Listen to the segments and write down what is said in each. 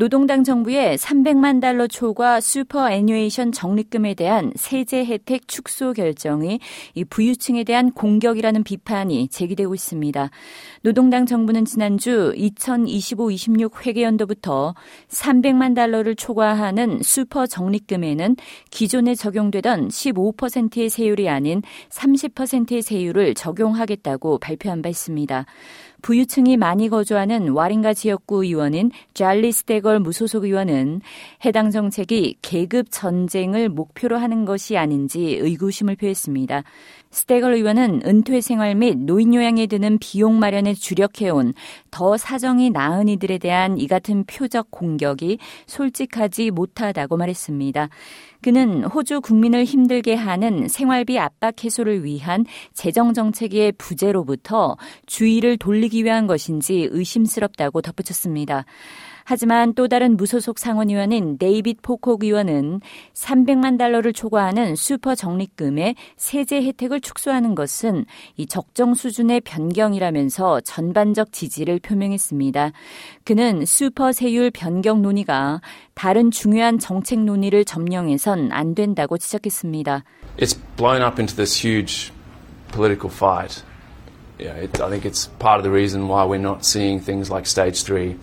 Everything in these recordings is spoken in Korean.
노동당 정부의 300만 달러 초과 슈퍼 애니웨이션 적립금에 대한 세제 혜택 축소 결정이 이 부유층에 대한 공격이라는 비판이 제기되고 있습니다. 노동당 정부는 지난주 2025-26 회계연도부터 300만 달러를 초과하는 슈퍼 적립금에는 기존에 적용되던 15%의 세율이 아닌 30%의 세율을 적용하겠다고 발표한 바 있습니다. 부유층이 많이 거주하는 와링가 지역구 의원인 잘리스 데걸 무소속 의원은 해당 정책이 계급 전쟁을 목표로 하는 것이 아닌지 의구심을 표했습니다. 스테걸 의원은 은퇴 생활 및 노인 요양에 드는 비용 마련에 주력해온 더 사정이 나은 이들에 대한 이 같은 표적 공격이 솔직하지 못하다고 말했습니다. 그는 호주 국민을 힘들게 하는 생활비 압박 해소를 위한 재정 정책의 부재로부터 주의를 돌리 기 위한 것인지 의심스럽다고 덧붙였습니다. 하지만 또 다른 무소속 상원의원인 데이빗 포콕 의원은 300만 달러를 초과하는 슈퍼 적립금의 세제 혜택을 축소하는 것은 이 적정 수준의 변경이라면서 전반적 지지를 표명했습니다. 그는 슈퍼 세율 변경 논의가 다른 중요한 정책 논의를 점령해선 안 된다고 지적했습니다. It's blown up into this huge political fight. Yeah, it, I think it's part of the reason why we're not seeing things like stage 3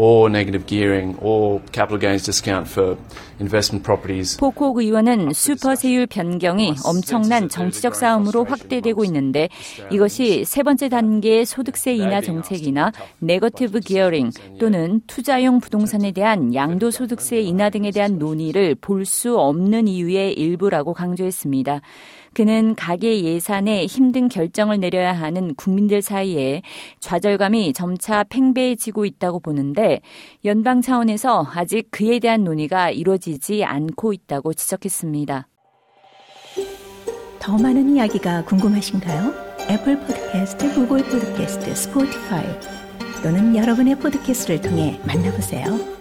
or negative gearing or capital gains discount for investment properties. 포콕 의원은 슈퍼 세율 변경이 엄청난 정치적 싸움으로 확대되고 있는데 이것이 세 번째 단계의 소득세 인하 정책이나 네거티브 기어링 또는 투자용 부동산에 대한 양도 소득세 인하 등에 대한 논의를 볼 수 없는 이유의 일부라고 강조했습니다. 그는 가계 예산에 힘든 결정을 내려야 하는 국민들 사이에 좌절감이 점차 팽배해지고 있다고 보 연방 차원에서 아직 그에 대한 논의가 이루어지지 않고 있다고 지적했습니다. 더 많은 이야기가 궁금하신가요? 애플 포드캐스트, 구글 포드캐스트, 스포티파이 또는 여러분의 포드캐스트를 통해 만나보세요.